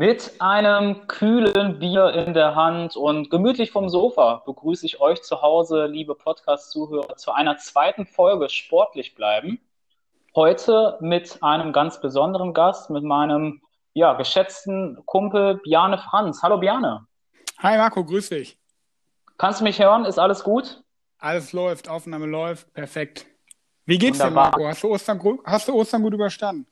Mit einem kühlen Bier in der Hand und gemütlich vom Sofa begrüße ich euch zu Hause, liebe Podcast-Zuhörer, zu einer zweiten Folge Sportlich bleiben. Heute mit einem ganz besonderen Gast, mit meinem ja, geschätzten Kumpel Bjane Franz. Hallo Bjane. Hi Marco, grüß dich. Kannst du mich hören? Ist alles gut? Alles läuft, Aufnahme läuft, perfekt. Wie geht's Wunderbar. dir, Marco? Hast du, Ostern, hast du Ostern gut überstanden?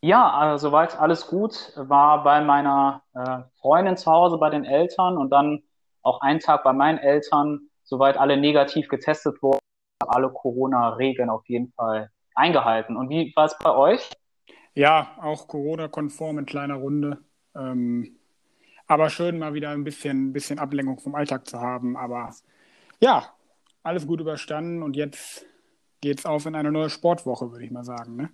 Ja, also soweit alles gut. War bei meiner äh, Freundin zu Hause, bei den Eltern und dann auch einen Tag bei meinen Eltern, soweit alle negativ getestet wurden, alle Corona-Regeln auf jeden Fall eingehalten. Und wie war es bei euch? Ja, auch Corona-konform in kleiner Runde. Ähm, aber schön, mal wieder ein bisschen, bisschen Ablenkung vom Alltag zu haben. Aber ja, alles gut überstanden und jetzt geht's auf in eine neue Sportwoche, würde ich mal sagen. Ne?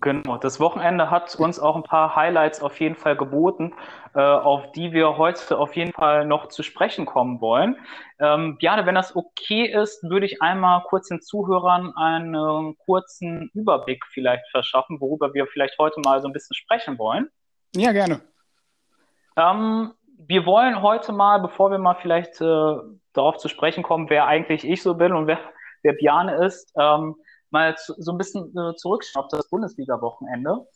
Genau, das Wochenende hat uns auch ein paar Highlights auf jeden Fall geboten, äh, auf die wir heute auf jeden Fall noch zu sprechen kommen wollen. Ähm, Bjane, wenn das okay ist, würde ich einmal kurz den Zuhörern einen kurzen Überblick vielleicht verschaffen, worüber wir vielleicht heute mal so ein bisschen sprechen wollen. Ja, gerne. Ähm, wir wollen heute mal, bevor wir mal vielleicht äh, darauf zu sprechen kommen, wer eigentlich ich so bin und wer, wer Bjane ist, ähm, mal zu, so ein bisschen äh, zurückschauen auf das Bundesliga-Wochenende.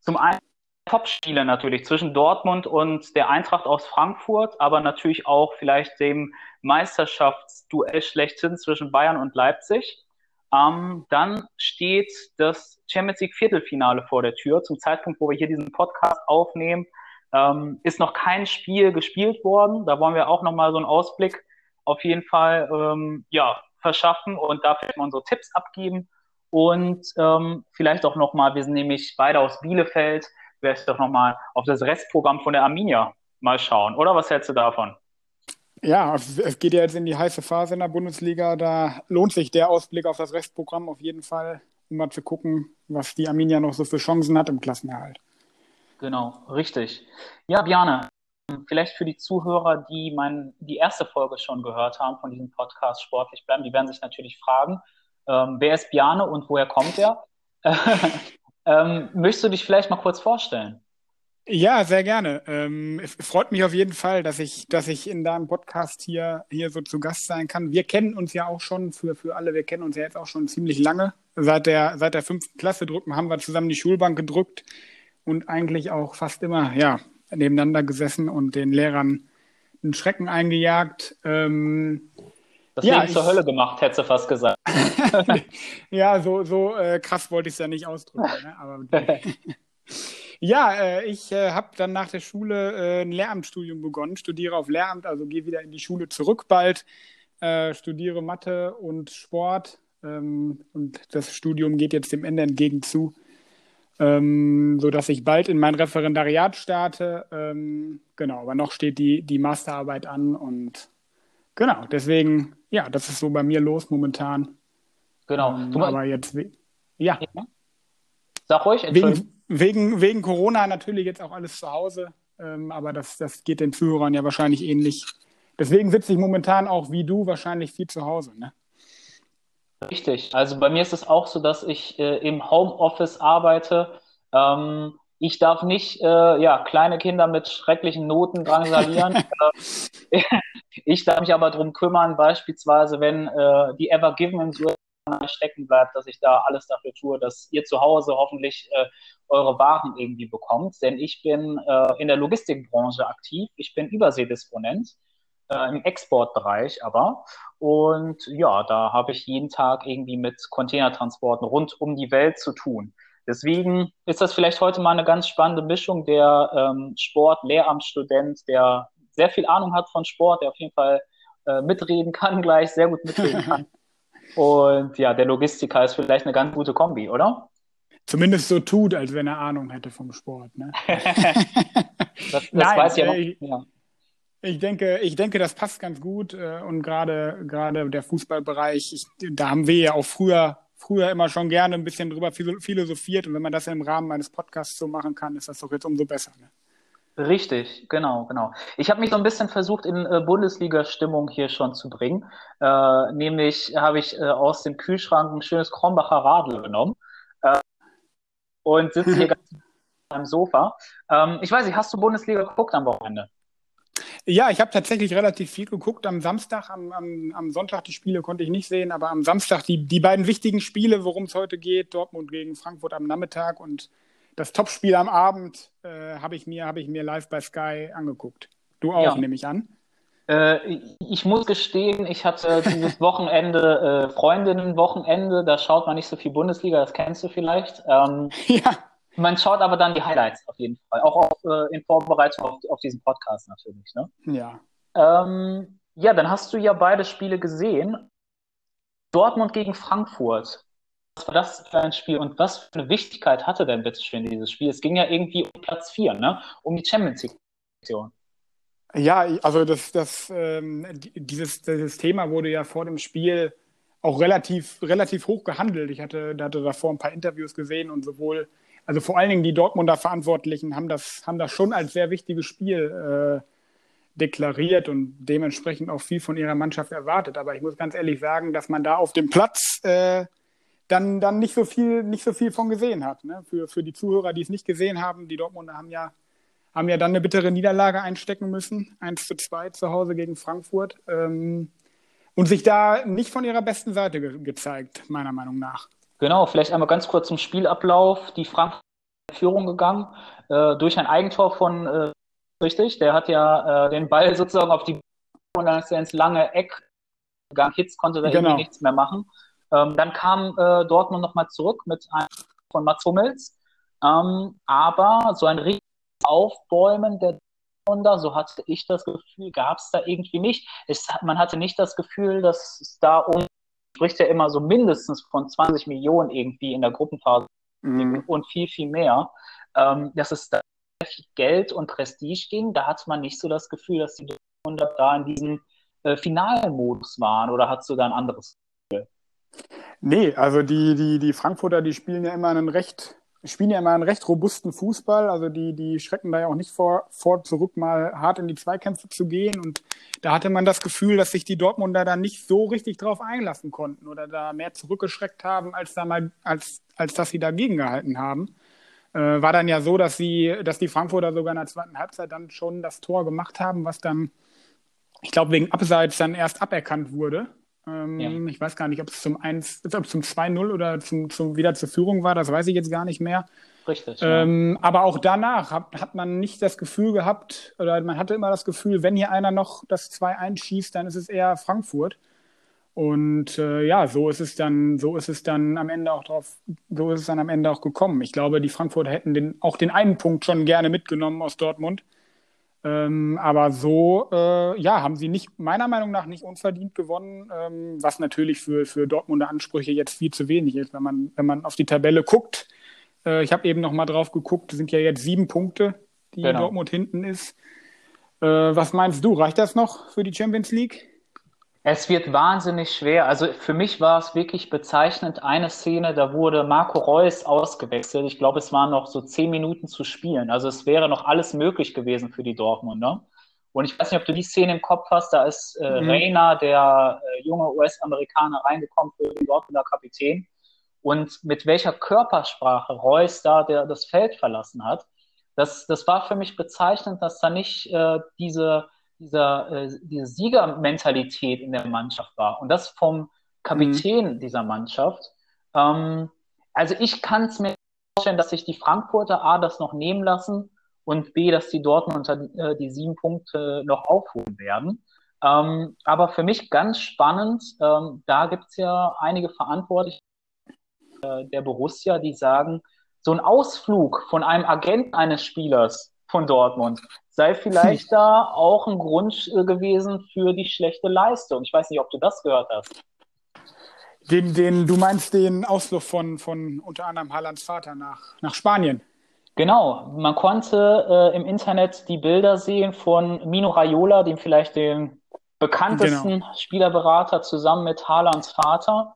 Zum einen Topspiele natürlich zwischen Dortmund und der Eintracht aus Frankfurt, aber natürlich auch vielleicht dem Meisterschaftsduell schlechthin zwischen Bayern und Leipzig. Ähm, dann steht das Champions League Viertelfinale vor der Tür. Zum Zeitpunkt, wo wir hier diesen Podcast aufnehmen, ähm, ist noch kein Spiel gespielt worden. Da wollen wir auch nochmal so einen Ausblick auf jeden Fall ähm, ja, verschaffen und dafür unsere Tipps abgeben. Und ähm, vielleicht auch nochmal, wir sind nämlich beide aus Bielefeld, vielleicht doch nochmal auf das Restprogramm von der Arminia mal schauen, oder? Was hältst du davon? Ja, es geht ja jetzt in die heiße Phase in der Bundesliga. Da lohnt sich der Ausblick auf das Restprogramm auf jeden Fall, um mal zu gucken, was die Arminia noch so für Chancen hat im Klassenerhalt. Genau, richtig. Ja, Bjane, vielleicht für die Zuhörer, die mein, die erste Folge schon gehört haben von diesem Podcast Sportlich bleiben, die werden sich natürlich fragen, ähm, wer ist Bjane und woher kommt er? ähm, möchtest du dich vielleicht mal kurz vorstellen? Ja, sehr gerne. Ähm, es freut mich auf jeden Fall, dass ich, dass ich in deinem Podcast hier, hier so zu Gast sein kann. Wir kennen uns ja auch schon, für, für alle, wir kennen uns ja jetzt auch schon ziemlich lange. Seit der, seit der fünften Klasse drücken haben wir zusammen die Schulbank gedrückt und eigentlich auch fast immer, ja, nebeneinander gesessen und den Lehrern einen Schrecken eingejagt. Ähm, das ja, Leben ich, zur Hölle gemacht, hätte sie fast gesagt. ja, so, so äh, krass wollte ich es ja nicht ausdrücken. Ne? Aber, ja, äh, ich äh, habe dann nach der Schule äh, ein Lehramtsstudium begonnen, studiere auf Lehramt, also gehe wieder in die Schule zurück bald, äh, studiere Mathe und Sport ähm, und das Studium geht jetzt dem Ende entgegen zu, ähm, sodass ich bald in mein Referendariat starte. Ähm, genau, aber noch steht die, die Masterarbeit an und genau, deswegen ja, das ist so bei mir los momentan. Genau. Ähm, aber jetzt, ja. ja. Sag ruhig, wegen, wegen, wegen Corona natürlich jetzt auch alles zu Hause, ähm, aber das, das geht den Zuhörern ja wahrscheinlich ähnlich. Deswegen sitze ich momentan auch wie du wahrscheinlich viel zu Hause, ne? Richtig. Also bei mir ist es auch so, dass ich äh, im Homeoffice arbeite. Ähm, ich darf nicht äh, ja, kleine Kinder mit schrecklichen Noten drangsalieren. Äh, ich darf mich aber darum kümmern, beispielsweise, wenn äh, die Ever Given so stecken bleibt, dass ich da alles dafür tue, dass ihr zu Hause hoffentlich äh, eure Waren irgendwie bekommt. Denn ich bin äh, in der Logistikbranche aktiv. Ich bin Überseedisponent äh, im Exportbereich aber. Und ja, da habe ich jeden Tag irgendwie mit Containertransporten rund um die Welt zu tun. Deswegen ist das vielleicht heute mal eine ganz spannende Mischung der ähm, Sport, Lehramtsstudent, der sehr viel Ahnung hat von Sport, der auf jeden Fall äh, mitreden kann gleich, sehr gut mitreden kann. Und ja, der Logistiker ist vielleicht eine ganz gute Kombi, oder? Zumindest so tut, als wenn er Ahnung hätte vom Sport. Ne? das, das Nein, weiß ja, noch, äh, ja. Ich denke, ich denke, das passt ganz gut äh, und gerade gerade der Fußballbereich, ich, da haben wir ja auch früher früher immer schon gerne ein bisschen drüber philosophiert und wenn man das im Rahmen eines Podcasts so machen kann, ist das doch jetzt umso besser. Ne? Richtig, genau, genau. Ich habe mich so ein bisschen versucht, in äh, Bundesliga-Stimmung hier schon zu bringen. Äh, nämlich habe ich äh, aus dem Kühlschrank ein schönes Kronbacher Radl genommen äh, und sitze hier ganz beim Sofa. Ähm, ich weiß nicht, hast du Bundesliga geguckt am Wochenende? Ja, ich habe tatsächlich relativ viel geguckt. Am Samstag, am, am, am, Sonntag die Spiele konnte ich nicht sehen, aber am Samstag die, die beiden wichtigen Spiele, worum es heute geht, Dortmund gegen Frankfurt am Nachmittag und das Topspiel am Abend äh, habe ich, mir, hab ich mir live bei Sky angeguckt. Du auch, ja. nehme ich an. Äh, ich muss gestehen, ich hatte dieses Wochenende äh, Freundinnen-Wochenende, da schaut man nicht so viel Bundesliga, das kennst du vielleicht. Ähm, ja. Man schaut aber dann die Highlights auf jeden Fall, auch auf, äh, in Vorbereitung auf, auf, diesen Podcast natürlich. Ne? Ja. Ähm, ja, dann hast du ja beide Spiele gesehen. Dortmund gegen Frankfurt. Was war das für ein Spiel und was für eine Wichtigkeit hatte denn bitte schön dieses Spiel? Es ging ja irgendwie um Platz 4, ne? um die Champions League-Position. Ja, also das, das, ähm, dieses, dieses Thema wurde ja vor dem Spiel auch relativ, relativ hoch gehandelt. Ich hatte, hatte davor ein paar Interviews gesehen und sowohl, also vor allen Dingen die Dortmunder Verantwortlichen haben das, haben das schon als sehr wichtiges Spiel äh, deklariert und dementsprechend auch viel von ihrer Mannschaft erwartet. Aber ich muss ganz ehrlich sagen, dass man da auf dem Platz äh, dann, dann nicht so viel, nicht so viel von gesehen hat. Ne? Für, für die Zuhörer, die es nicht gesehen haben, die Dortmunder haben ja haben ja dann eine bittere Niederlage einstecken müssen, 1 zu 2 zu Hause gegen Frankfurt. Ähm, und sich da nicht von ihrer besten Seite ge gezeigt, meiner Meinung nach. Genau, vielleicht einmal ganz kurz zum Spielablauf. Die Frankfurt in Führung gegangen äh, durch ein Eigentor von, äh, richtig, der hat ja äh, den Ball sozusagen auf die und dann ist er ins lange Eck gegangen. Hitz konnte da genau. irgendwie nichts mehr machen. Ähm, dann kam äh, Dortmund nochmal zurück mit einem von Mats Hummels. Ähm, aber so ein richtig Aufbäumen der Wunder, so hatte ich das Gefühl, gab es da irgendwie nicht. Es, man hatte nicht das Gefühl, dass es da um, spricht ja immer so mindestens von 20 Millionen irgendwie in der Gruppenphase mhm. und viel, viel mehr, ähm, dass es da viel Geld und Prestige ging. Da hatte man nicht so das Gefühl, dass die Wunder da in diesem äh, Finalmodus waren oder hat sogar ein anderes Gefühl? Nee, also die, die, die Frankfurter, die spielen ja immer einen recht spielen ja immer einen recht robusten Fußball, also die, die schrecken da ja auch nicht vor, vor, zurück mal hart in die Zweikämpfe zu gehen. Und da hatte man das Gefühl, dass sich die Dortmunder da nicht so richtig drauf einlassen konnten oder da mehr zurückgeschreckt haben, als da mal, als, als dass sie dagegen gehalten haben. Äh, war dann ja so, dass sie, dass die Frankfurter sogar in der zweiten Halbzeit dann schon das Tor gemacht haben, was dann, ich glaube, wegen Abseits dann erst aberkannt wurde. Ähm, ja. Ich weiß gar nicht, ob es zum 1, ob es zum 2-0 oder zum, zum wieder zur Führung war, das weiß ich jetzt gar nicht mehr. Richtig. Ähm, ja. Aber auch danach hat, hat man nicht das Gefühl gehabt, oder man hatte immer das Gefühl, wenn hier einer noch das 2-1 schießt, dann ist es eher Frankfurt. Und äh, ja, so ist es dann, so ist es dann am Ende auch drauf, so ist es dann am Ende auch gekommen. Ich glaube, die Frankfurter hätten den, auch den einen Punkt schon gerne mitgenommen aus Dortmund. Ähm, aber so, äh, ja, haben sie nicht, meiner Meinung nach nicht unverdient gewonnen, ähm, was natürlich für, für Dortmunder Ansprüche jetzt viel zu wenig ist. Wenn man, wenn man auf die Tabelle guckt, äh, ich habe eben noch mal drauf geguckt, sind ja jetzt sieben Punkte, die genau. Dortmund hinten ist. Äh, was meinst du, reicht das noch für die Champions League? Es wird wahnsinnig schwer. Also für mich war es wirklich bezeichnend. Eine Szene, da wurde Marco Reus ausgewechselt. Ich glaube, es waren noch so zehn Minuten zu spielen. Also es wäre noch alles möglich gewesen für die Dortmunder. Und ich weiß nicht, ob du die Szene im Kopf hast. Da ist äh, mhm. Reina, der äh, junge US-Amerikaner, reingekommen für den Dortmunder Kapitän. Und mit welcher Körpersprache Reus da der, das Feld verlassen hat, das, das war für mich bezeichnend, dass da nicht äh, diese dieser, äh, diese Siegermentalität in der Mannschaft war. Und das vom Kapitän mhm. dieser Mannschaft. Ähm, also ich kann es mir vorstellen, dass sich die Frankfurter A das noch nehmen lassen und B, dass die Dortmunder äh, die sieben Punkte noch aufholen werden. Ähm, aber für mich ganz spannend, ähm, da gibt's ja einige Verantwortliche äh, der Borussia, die sagen, so ein Ausflug von einem Agent eines Spielers von Dortmund sei vielleicht da auch ein Grund äh, gewesen für die schlechte Leistung. Ich weiß nicht, ob du das gehört hast. Den, den, du meinst den Ausflug von, von unter anderem Haalands Vater nach, nach Spanien? Genau, man konnte äh, im Internet die Bilder sehen von Mino Raiola, dem vielleicht den bekanntesten genau. Spielerberater, zusammen mit Haalands Vater.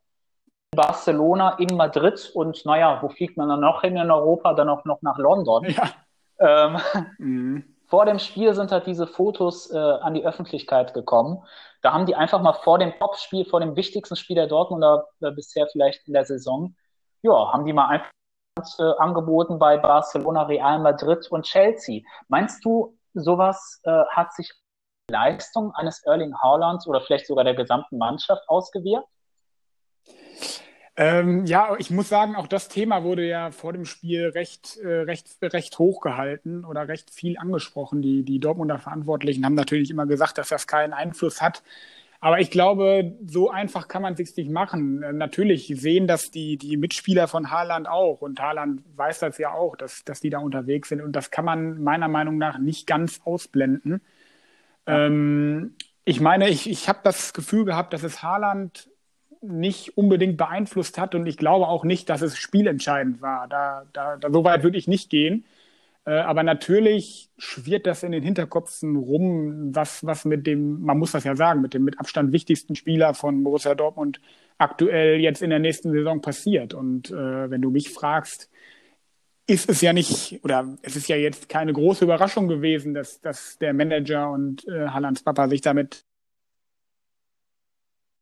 Barcelona in Madrid und naja, wo fliegt man dann noch hin in Europa? Dann auch noch nach London. Ja. Ähm, mhm vor dem Spiel sind halt diese Fotos äh, an die Öffentlichkeit gekommen. Da haben die einfach mal vor dem Top-Spiel, vor dem wichtigsten Spiel der Dortmunder äh, bisher vielleicht in der Saison, ja, haben die mal einfach äh, angeboten bei Barcelona, Real Madrid und Chelsea. Meinst du, sowas äh, hat sich Leistung eines Erling Haalands oder vielleicht sogar der gesamten Mannschaft ausgewirkt? Ähm, ja, ich muss sagen, auch das Thema wurde ja vor dem Spiel recht, äh, recht, recht hoch gehalten oder recht viel angesprochen. Die, die Dortmunder Verantwortlichen haben natürlich immer gesagt, dass das keinen Einfluss hat. Aber ich glaube, so einfach kann man es sich nicht machen. Äh, natürlich sehen das die, die Mitspieler von Haaland auch. Und Haaland weiß das ja auch, dass, dass die da unterwegs sind. Und das kann man meiner Meinung nach nicht ganz ausblenden. Ähm, ich meine, ich, ich habe das Gefühl gehabt, dass es Haaland nicht unbedingt beeinflusst hat und ich glaube auch nicht, dass es spielentscheidend war. Da, da, da so weit würde ich nicht gehen. Äh, aber natürlich schwirrt das in den Hinterkopfen rum, was, was mit dem, man muss das ja sagen, mit dem mit Abstand wichtigsten Spieler von Borussia Dortmund aktuell jetzt in der nächsten Saison passiert. Und äh, wenn du mich fragst, ist es ja nicht, oder es ist ja jetzt keine große Überraschung gewesen, dass, dass der Manager und äh, Hallands Papa sich damit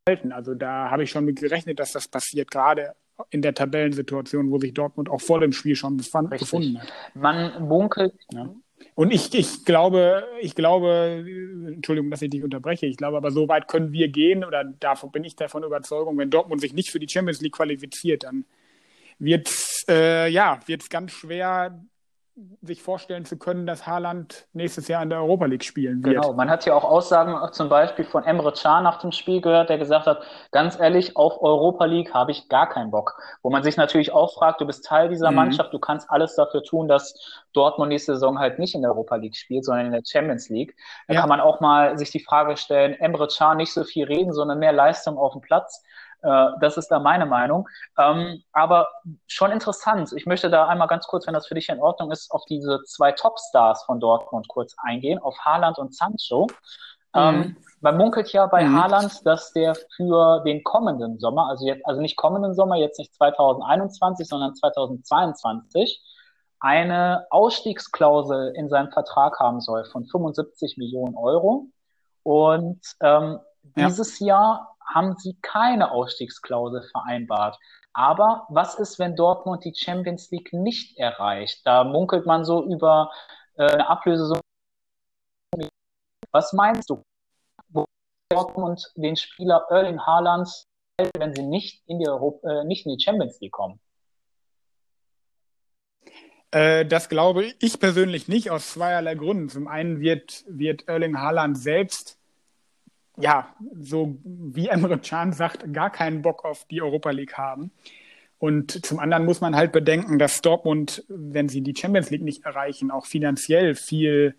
halten. Also da habe ich schon mit gerechnet, dass das passiert, gerade in der Tabellensituation, wo sich Dortmund auch vor dem Spiel schon befand, befunden hat. Man munkelt. Ja. Und ich, ich glaube, ich glaube, Entschuldigung, dass ich dich unterbreche, ich glaube aber, so weit können wir gehen, oder davon bin ich davon Überzeugung, wenn Dortmund sich nicht für die Champions League qualifiziert, dann wird es äh, ja, wird's ganz schwer, sich vorstellen zu können, dass Haaland nächstes Jahr in der Europa League spielen wird. Genau, man hat ja auch Aussagen zum Beispiel von Emre Can nach dem Spiel gehört, der gesagt hat, ganz ehrlich, auf Europa League habe ich gar keinen Bock. Wo man sich natürlich auch fragt, du bist Teil dieser mhm. Mannschaft, du kannst alles dafür tun, dass Dortmund nächste Saison halt nicht in der Europa League spielt, sondern in der Champions League. Da ja. kann man auch mal sich die Frage stellen, Emre Can nicht so viel reden, sondern mehr Leistung auf dem Platz. Äh, das ist da meine Meinung. Ähm, aber schon interessant. Ich möchte da einmal ganz kurz, wenn das für dich in Ordnung ist, auf diese zwei Topstars von Dortmund kurz eingehen, auf Haaland und Sancho. Ähm, mhm. man munkelt ja bei mhm. Haaland, dass der für den kommenden Sommer, also jetzt, also nicht kommenden Sommer, jetzt nicht 2021, sondern 2022, eine Ausstiegsklausel in seinem Vertrag haben soll von 75 Millionen Euro. Und ähm, dieses ja. Jahr haben sie keine Ausstiegsklausel vereinbart. Aber was ist, wenn Dortmund die Champions League nicht erreicht? Da munkelt man so über äh, eine Ablösesumme. Was meinst du? Wo Dortmund den Spieler Erling Haaland, wenn sie nicht in die, Europa, äh, nicht in die Champions League kommen? Äh, das glaube ich persönlich nicht aus zweierlei Gründen. Zum einen wird, wird Erling Haaland selbst ja, so wie Emre Can sagt, gar keinen Bock auf die Europa League haben. Und zum anderen muss man halt bedenken, dass Dortmund, wenn sie die Champions League nicht erreichen, auch finanziell viel,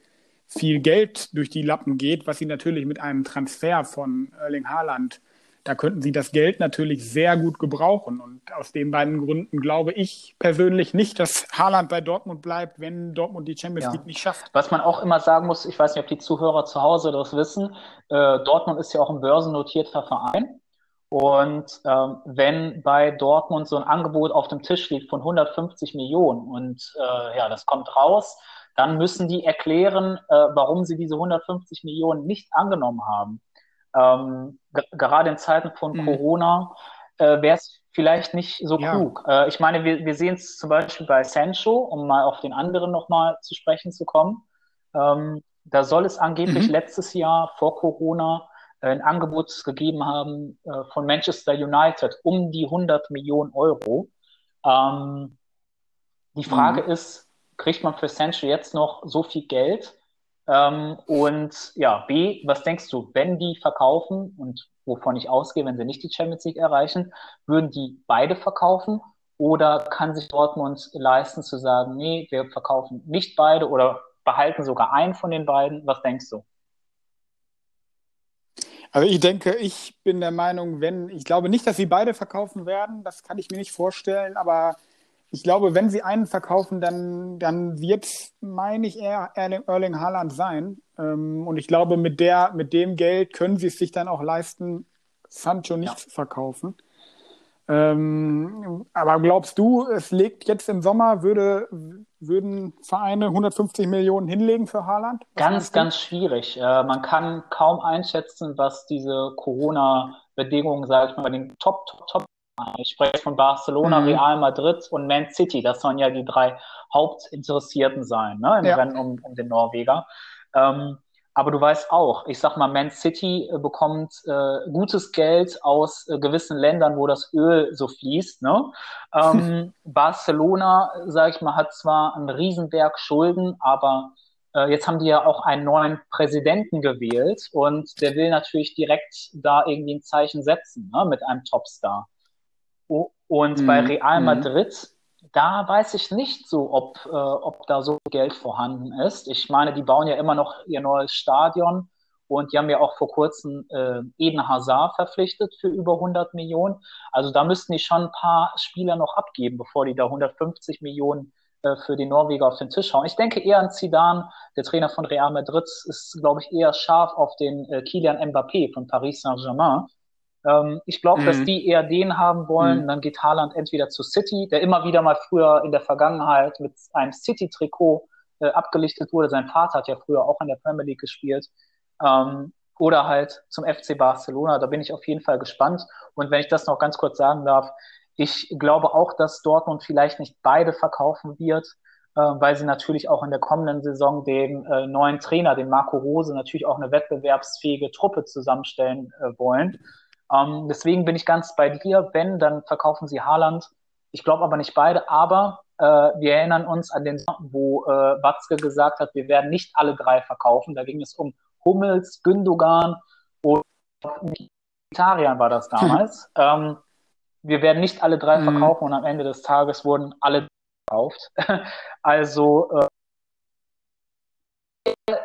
viel Geld durch die Lappen geht, was sie natürlich mit einem Transfer von Erling Haaland da könnten sie das Geld natürlich sehr gut gebrauchen. Und aus den beiden Gründen glaube ich persönlich nicht, dass Haaland bei Dortmund bleibt, wenn Dortmund die Champions ja. League nicht schafft. Was man auch immer sagen muss, ich weiß nicht, ob die Zuhörer zu Hause das wissen, äh, Dortmund ist ja auch ein börsennotierter Verein. Und ähm, wenn bei Dortmund so ein Angebot auf dem Tisch liegt von 150 Millionen und äh, ja, das kommt raus, dann müssen die erklären, äh, warum sie diese 150 Millionen nicht angenommen haben ähm, gerade in Zeiten von mhm. Corona äh, wäre es vielleicht nicht so ja. klug. Äh, ich meine, wir, wir sehen es zum Beispiel bei Sancho, um mal auf den anderen nochmal zu sprechen zu kommen. Ähm, da soll es angeblich mhm. letztes Jahr vor Corona äh, ein Angebot gegeben haben äh, von Manchester United um die 100 Millionen Euro. Ähm, die Frage mhm. ist, kriegt man für Sancho jetzt noch so viel Geld? Ähm, und ja, B, was denkst du, wenn die verkaufen und wovon ich ausgehe, wenn sie nicht die Champions League erreichen, würden die beide verkaufen? Oder kann sich Dortmund leisten zu sagen, nee, wir verkaufen nicht beide oder behalten sogar einen von den beiden? Was denkst du? Also ich denke, ich bin der Meinung, wenn, ich glaube nicht, dass sie beide verkaufen werden, das kann ich mir nicht vorstellen, aber ich glaube, wenn sie einen verkaufen, dann, dann wird es, meine ich, eher Erling, Erling Haaland sein. Ähm, und ich glaube, mit, der, mit dem Geld können sie es sich dann auch leisten, Sancho nicht ja. zu verkaufen. Ähm, aber glaubst du, es legt jetzt im Sommer, würde, würden Vereine 150 Millionen hinlegen für Haaland? Was ganz, ganz schwierig. Äh, man kann kaum einschätzen, was diese Corona-Bedingungen, sage ich mal, bei den Top, Top, Top Ich spreche von Barcelona, mhm. Real Madrid und Man City. Das sollen ja die drei Hauptinteressierten sein, ne, im ja. Rennen um, um den Norweger. Ähm, aber du weißt auch, ich sag mal, Man City äh, bekommt äh, gutes Geld aus äh, gewissen Ländern, wo das Öl so fließt. Ne? Ähm, Barcelona, sag ich mal, hat zwar einen Riesenberg Schulden, aber äh, jetzt haben die ja auch einen neuen Präsidenten gewählt und der will natürlich direkt da irgendwie ein Zeichen setzen ne? mit einem Topstar. Und mhm. bei Real mhm. Madrid da weiß ich nicht so, ob, äh, ob da so Geld vorhanden ist. Ich meine, die bauen ja immer noch ihr neues Stadion und die haben ja auch vor kurzem äh, Eden Hazard verpflichtet für über 100 Millionen. Also da müssten die schon ein paar Spieler noch abgeben, bevor die da 150 Millionen äh, für die Norweger auf den Tisch hauen. Ich denke eher an Zidane, der Trainer von Real Madrid, ist, glaube ich, eher scharf auf den äh, Kilian Mbappé von Paris Saint-Germain. Ähm, ich glaube, mhm. dass die eher den haben wollen. Mhm. Dann geht Haaland entweder zu City, der immer wieder mal früher in der Vergangenheit mit einem City-Trikot äh, abgelichtet wurde. Sein Vater hat ja früher auch in der Premier League gespielt. Ähm, oder halt zum FC Barcelona. Da bin ich auf jeden Fall gespannt. Und wenn ich das noch ganz kurz sagen darf, ich glaube auch, dass Dortmund vielleicht nicht beide verkaufen wird, äh, weil sie natürlich auch in der kommenden Saison den äh, neuen Trainer, den Marco Rose, natürlich auch eine wettbewerbsfähige Truppe zusammenstellen äh, wollen. Ähm, deswegen bin ich ganz bei dir. Wenn, dann verkaufen sie Haaland. Ich glaube aber nicht beide. Aber äh, wir erinnern uns an den Sommer, wo äh, Watzke gesagt hat, wir werden nicht alle drei verkaufen. Da ging es um Hummels, Gündogan und Italian war das damals. ähm, wir werden nicht alle drei mhm. verkaufen und am Ende des Tages wurden alle verkauft. also äh,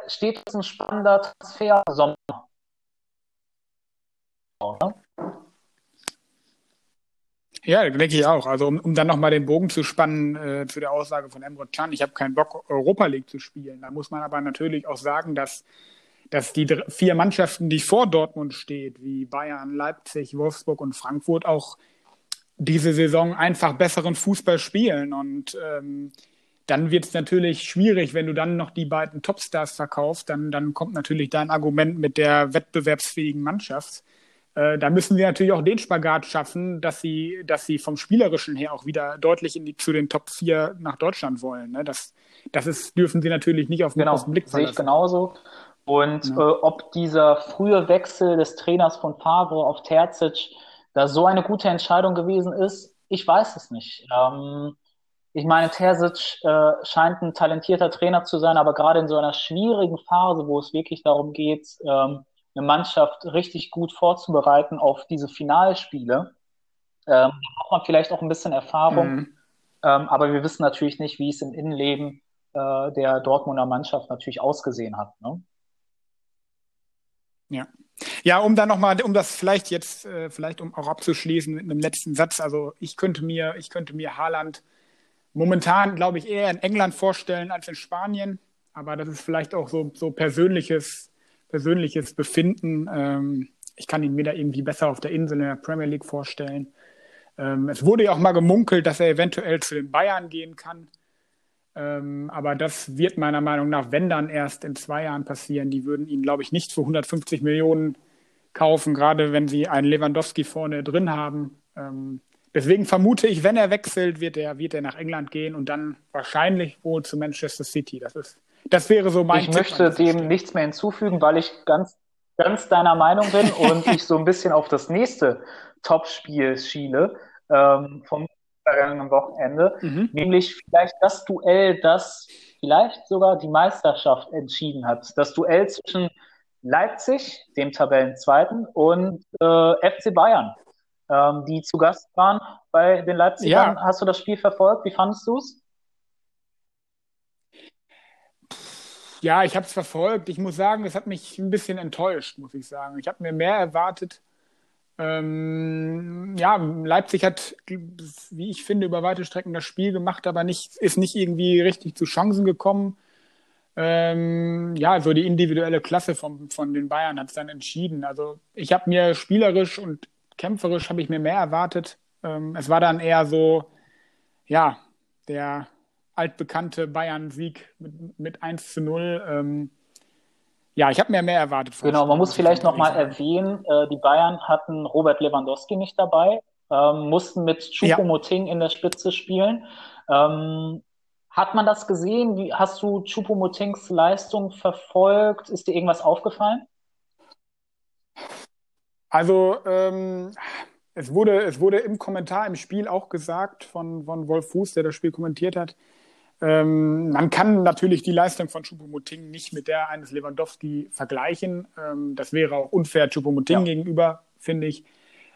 steht jetzt ein spannender Transfer Sommer Ne? Ja, denke ich auch. Also um, um dann nochmal den Bogen zu spannen äh, zu der Aussage von Emre Can, ich habe keinen Bock, Europa League zu spielen. Da muss man aber natürlich auch sagen, dass, dass die vier Mannschaften, die vor Dortmund steht, wie Bayern, Leipzig, Wolfsburg und Frankfurt, auch diese Saison einfach besseren Fußball spielen. Und ähm, dann wird es natürlich schwierig, wenn du dann noch die beiden Topstars verkaufst, dann, dann kommt natürlich dein Argument mit der wettbewerbsfähigen Mannschaft. Äh, da müssen wir natürlich auch den Spagat schaffen, dass sie, dass sie vom Spielerischen her auch wieder deutlich in die, zu den Top 4 nach Deutschland wollen. Ne? Das, das ist, dürfen sie natürlich nicht auf, genau, den Blick verlassen. Sehe ich genauso. Und ja. äh, ob dieser frühe Wechsel des Trainers von Favre auf Terzic da so eine gute Entscheidung gewesen ist, ich weiß es nicht. Ähm, ich meine, Terzic äh, scheint ein talentierter Trainer zu sein, aber gerade in so einer schwierigen Phase, wo es wirklich darum geht, ähm, eine Mannschaft richtig gut vorzubereiten auf diese Finalspiele. Ähm, da braucht man vielleicht auch ein bisschen Erfahrung, mhm. ähm, aber wir wissen natürlich nicht, wie es im Innenleben äh, der Dortmunder Mannschaft natürlich ausgesehen hat. Ne? Ja. Ja, um dann nochmal, um das vielleicht jetzt, äh, vielleicht um auch abzuschließen mit einem letzten Satz. Also ich könnte mir, ich könnte mir Haaland momentan, glaube ich, eher in England vorstellen als in Spanien. Aber das ist vielleicht auch so, so persönliches persönliches Befinden. Ähm, ich kann ihn mir da irgendwie besser auf der Insel in der Premier League vorstellen. Ähm, es wurde ja auch mal gemunkelt, dass er eventuell zu den Bayern gehen kann. Ähm, aber das wird meiner Meinung nach, wenn dann erst in zwei Jahren passieren. Die würden ihn, glaube ich, nicht für 150 Millionen kaufen, gerade wenn sie einen Lewandowski vorne drin haben. Ähm, deswegen vermute ich, wenn er wechselt, wird er, wird er nach England gehen und dann wahrscheinlich wohl zu Manchester City. Das ist das wäre so mein Ich Tipp möchte dem nichts mehr hinzufügen, weil ich ganz, ganz deiner Meinung bin und ich so ein bisschen auf das nächste Topspiel schiele ähm, vom vergangenen Wochenende, mhm. nämlich vielleicht das Duell, das vielleicht sogar die Meisterschaft entschieden hat. Das Duell zwischen Leipzig, dem Tabellenzweiten, und äh, FC Bayern, ähm, die zu Gast waren bei den Leipzigern. Ja. Hast du das Spiel verfolgt? Wie fandest du es? Ja, ich habe es verfolgt. Ich muss sagen, es hat mich ein bisschen enttäuscht, muss ich sagen. Ich habe mir mehr erwartet. Ähm, ja, Leipzig hat, wie ich finde, über weite Strecken das Spiel gemacht, aber nicht, ist nicht irgendwie richtig zu Chancen gekommen. Ähm, ja, so die individuelle Klasse von, von den Bayern hat es dann entschieden. Also ich habe mir spielerisch und kämpferisch habe ich mir mehr erwartet. Ähm, es war dann eher so, ja, der altbekannte Bayern-Sieg mit, mit 1 zu 0. Ähm, ja, ich habe mir mehr erwartet. Genau, man muss vielleicht nochmal erwähnen, äh, die Bayern hatten Robert Lewandowski nicht dabei. ähm, mussten mit Choupo-Moting ja. in der Spitze spielen. Ähm, hat man das gesehen? Wie, hast du Choupo-Motings Leistung verfolgt? Ist dir irgendwas aufgefallen? Also ähm, es, wurde, es wurde im Kommentar im Spiel auch gesagt von, von Wolf Fuß, der das Spiel kommentiert hat, ähm, man kann natürlich die Leistung von Choupo-Moting nicht mit der eines Lewandowski vergleichen. Ähm, das wäre auch unfair Choupo-Moting ja. gegenüber, finde ich.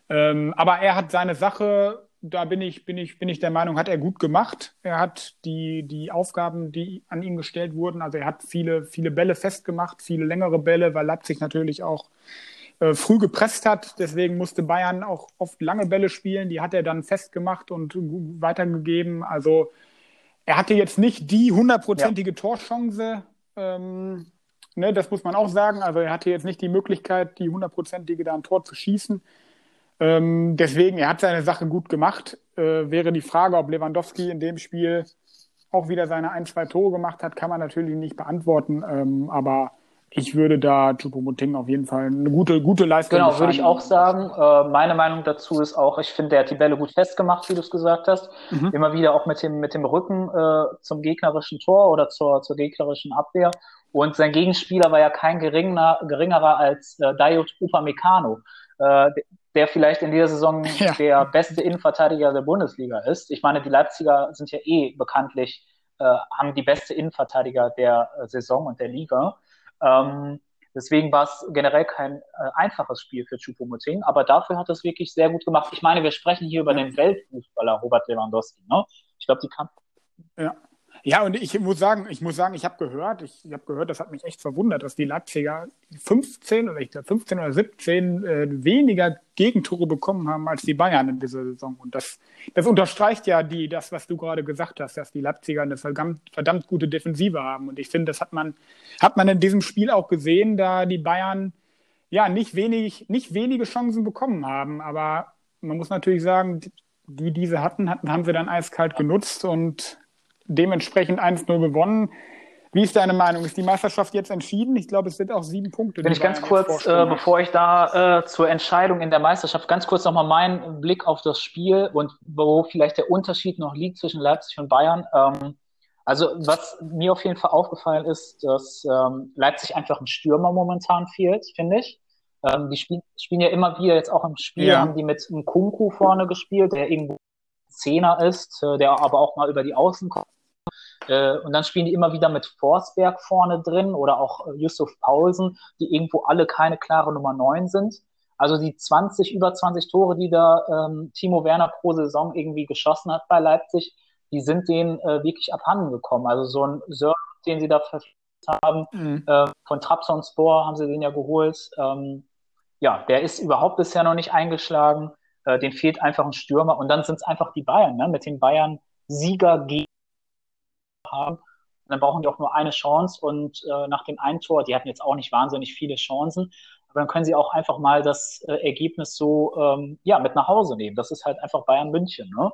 Ähm, aber er hat seine Sache, da bin ich, bin ich, bin ich der Meinung, hat er gut gemacht. Er hat die, die Aufgaben, die an ihn gestellt wurden, also er hat viele, viele Bälle festgemacht, viele längere Bälle, weil Leipzig natürlich auch äh, früh gepresst hat. Deswegen musste Bayern auch oft lange Bälle spielen. Die hat er dann festgemacht und weitergegeben. Also er hatte jetzt nicht die hundertprozentige ja. Torchance. Ähm, ne, das muss man auch sagen. Also er hatte jetzt nicht die Möglichkeit, die hundertprozentige da ein Tor zu schießen. Ähm, deswegen, er hat seine Sache gut gemacht. Äh, wäre die Frage, ob Lewandowski in dem Spiel auch wieder seine ein, zwei Tore gemacht hat, kann man natürlich nicht beantworten. Ähm, aber ich würde da Choupo-Moting auf jeden Fall eine gute, gute Leistung Genau, würde ich auch sagen. Äh, meine Meinung dazu ist auch, ich finde, der hat die Bälle gut festgemacht, wie du es gesagt hast. Mhm. Immer wieder auch mit dem, mit dem Rücken äh, zum gegnerischen Tor oder zur, zur gegnerischen Abwehr. Und sein Gegenspieler war ja kein geringer, geringerer als äh, Dayot Upamecano, äh, der vielleicht in dieser Saison ja. der beste Innenverteidiger der Bundesliga ist. Ich meine, die Leipziger sind ja eh bekanntlich, äh, haben die beste Innenverteidiger der äh, Saison und der Liga. Ähm, deswegen war es generell kein äh, einfaches Spiel für Choupo-Moting, aber dafür hat es wirklich sehr gut gemacht. Ich meine, wir sprechen hier über den Weltfußballer Robert Lewandowski. Ne? Ich glaube, die kann. Ja. Ja, und ich muss sagen, ich muss sagen, ich habe gehört, ich, ich habe gehört, das hat mich echt verwundert, dass die Leipziger 15 oder ich glaube 15 oder 17 äh, weniger Gegentore bekommen haben als die Bayern in dieser Saison. Und das, das unterstreicht ja die, das, was du gerade gesagt hast, dass die Leipziger eine verdammt, verdammt gute Defensive haben. Und ich finde, das hat man, hat man in diesem Spiel auch gesehen, da die Bayern ja nicht wenig, nicht wenige Chancen bekommen haben. Aber man muss natürlich sagen, die diese hatten, hatten, haben sie dann eiskalt genutzt und dementsprechend 1-0 gewonnen. Wie ist deine Meinung? Ist die Meisterschaft jetzt entschieden? Ich glaube, es sind auch sieben Punkte. Bin ich ganz kurz, äh, bevor ich da äh, zur Entscheidung in der Meisterschaft, ganz kurz nochmal meinen Blick auf das Spiel und wo vielleicht der Unterschied noch liegt zwischen Leipzig und Bayern. Ähm, also was mir auf jeden Fall aufgefallen ist, dass ähm, Leipzig einfach ein Stürmer momentan fehlt, finde ich. Ähm, die spielen, spielen ja immer wieder jetzt auch im Spiel, ja. haben die mit einem Kunku vorne gespielt, der irgendwo Zehner ist, äh, der aber auch mal über die Außen kommt. Äh, und dann spielen die immer wieder mit Forsberg vorne drin oder auch äh, Yusuf Paulsen, die irgendwo alle keine klare Nummer 9 sind. Also die 20, über 20 Tore, die da ähm, Timo Werner pro Saison irgendwie geschossen hat bei Leipzig, die sind denen äh, wirklich abhanden gekommen. Also so ein Sir, den sie da verpflichtet haben, mhm. äh, von Trabzonspor haben sie den ja geholt. Ähm, ja, der ist überhaupt bisher noch nicht eingeschlagen. Äh, den fehlt einfach ein Stürmer. Und dann sind es einfach die Bayern, ne? mit den Bayern Sieger gegen haben. Und dann brauchen die auch nur eine Chance und äh, nach dem einen Tor, die hatten jetzt auch nicht wahnsinnig viele Chancen, aber dann können sie auch einfach mal das äh, Ergebnis so ähm, ja mit nach Hause nehmen. Das ist halt einfach Bayern München. Ne?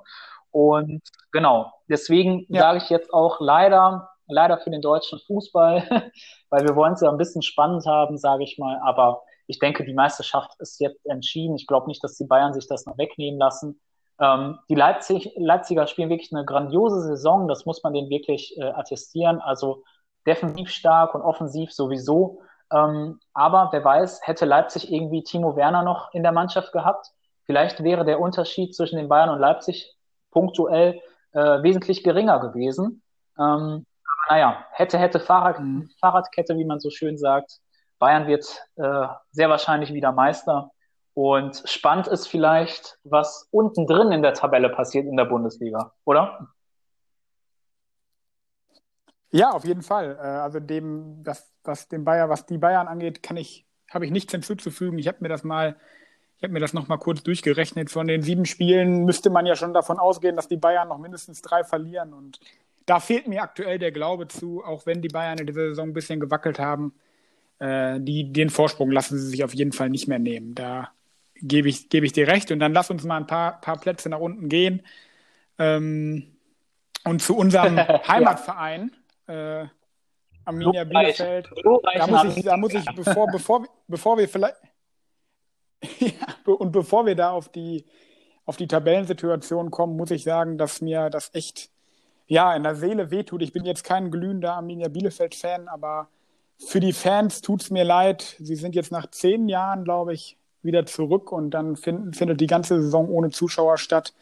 Und genau, deswegen ja. sage ich jetzt auch leider, leider für den deutschen Fußball, weil wir wollen es ja ein bisschen spannend haben, sage ich mal, aber ich denke, die Meisterschaft ist jetzt entschieden. Ich glaube nicht, dass die Bayern sich das noch wegnehmen lassen. Ähm, die Leipzig, Leipziger spielen wirklich eine grandiose Saison. Das muss man denen wirklich äh, attestieren. Also defensiv stark und offensiv sowieso. Ähm, aber wer weiß, hätte Leipzig irgendwie Timo Werner noch in der Mannschaft gehabt, vielleicht wäre der Unterschied zwischen den Bayern und Leipzig punktuell äh, wesentlich geringer gewesen. Ähm, naja, hätte, hätte Fahrrad, mhm. Fahrradkette, wie man so schön sagt. Bayern wird äh, sehr wahrscheinlich wieder Meister. Und spannend ist vielleicht, was unten drin in der Tabelle passiert in der Bundesliga, oder? Ja, auf jeden Fall. Äh, also dem, das, was den Bayern, was die Bayern angeht, kann ich, habe ich nichts hinzuzufügen. Ich habe mir das mal, ich habe mir das noch mal kurz durchgerechnet. Von den sieben Spielen müsste man ja schon davon ausgehen, dass die Bayern noch mindestens drei verlieren. Und da fehlt mir aktuell der Glaube zu, auch wenn die Bayern in dieser Saison ein bisschen gewackelt haben äh, die, den Vorsprung lassen sie sich auf jeden Fall nicht mehr nehmen. Da gebe ich, gebe ich dir recht. Und dann lass uns mal ein paar, paar Plätze nach unten gehen. Ähm, und zu unserem Heimatverein, äh, Arminia so Bielefeld. So da muss ich, da muss ich, bevor, bevor, bevor wir vielleicht ja, und bevor wir da auf die auf die Tabellensituation kommen, muss ich sagen, dass mir das echt ja in der Seele wehtut. Ich bin jetzt kein glühender Arminia Bielefeld-Fan, aber für die Fans tut es mir leid. Sie sind jetzt nach zehn Jahren, glaube ich, wieder zurück und dann find, findet die ganze Saison ohne Zuschauer statt.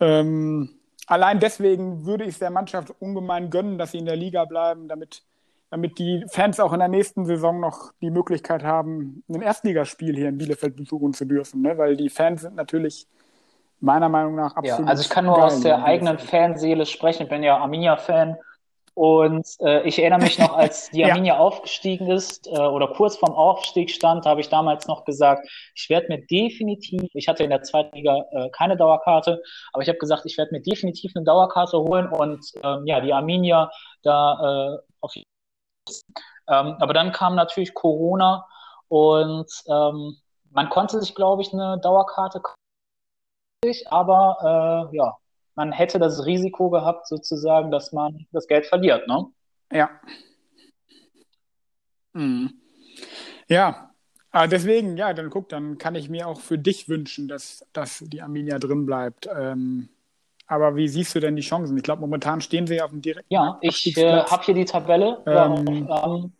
Ähm, allein deswegen würde ich es der Mannschaft ungemein gönnen, dass sie in der Liga bleiben, damit, damit die Fans auch in der nächsten Saison noch die Möglichkeit haben, ein Erstligaspiel hier in Bielefeld besuchen zu dürfen. Ne? Weil die Fans sind natürlich meiner Meinung nach absolut. Ja, also ich kann nur aus der eigenen Fanseele sprechen. Ich bin ja Arminia-Fan und äh, ich erinnere mich noch, als die Arminia ja. aufgestiegen ist äh, oder kurz vorm Aufstieg stand, habe ich damals noch gesagt, ich werde mir definitiv, ich hatte in der zweiten Liga äh, keine Dauerkarte, aber ich habe gesagt, ich werde mir definitiv eine Dauerkarte holen und ähm, ja, die Arminia da äh, auf jeden. Ähm, aber dann kam natürlich Corona und ähm, man konnte sich, glaube ich, eine Dauerkarte aber äh, ja, man hätte das Risiko gehabt, sozusagen, dass man das Geld verliert, ne? Ja. Mhm. Ja, aber deswegen, ja, dann guck, dann kann ich mir auch für dich wünschen, dass, dass die Arminia drin bleibt. Ähm, aber wie siehst du denn die Chancen? Ich glaube, momentan stehen sie auf dem direkten. Ja, ich äh, habe hier die Tabelle. Ähm, ähm,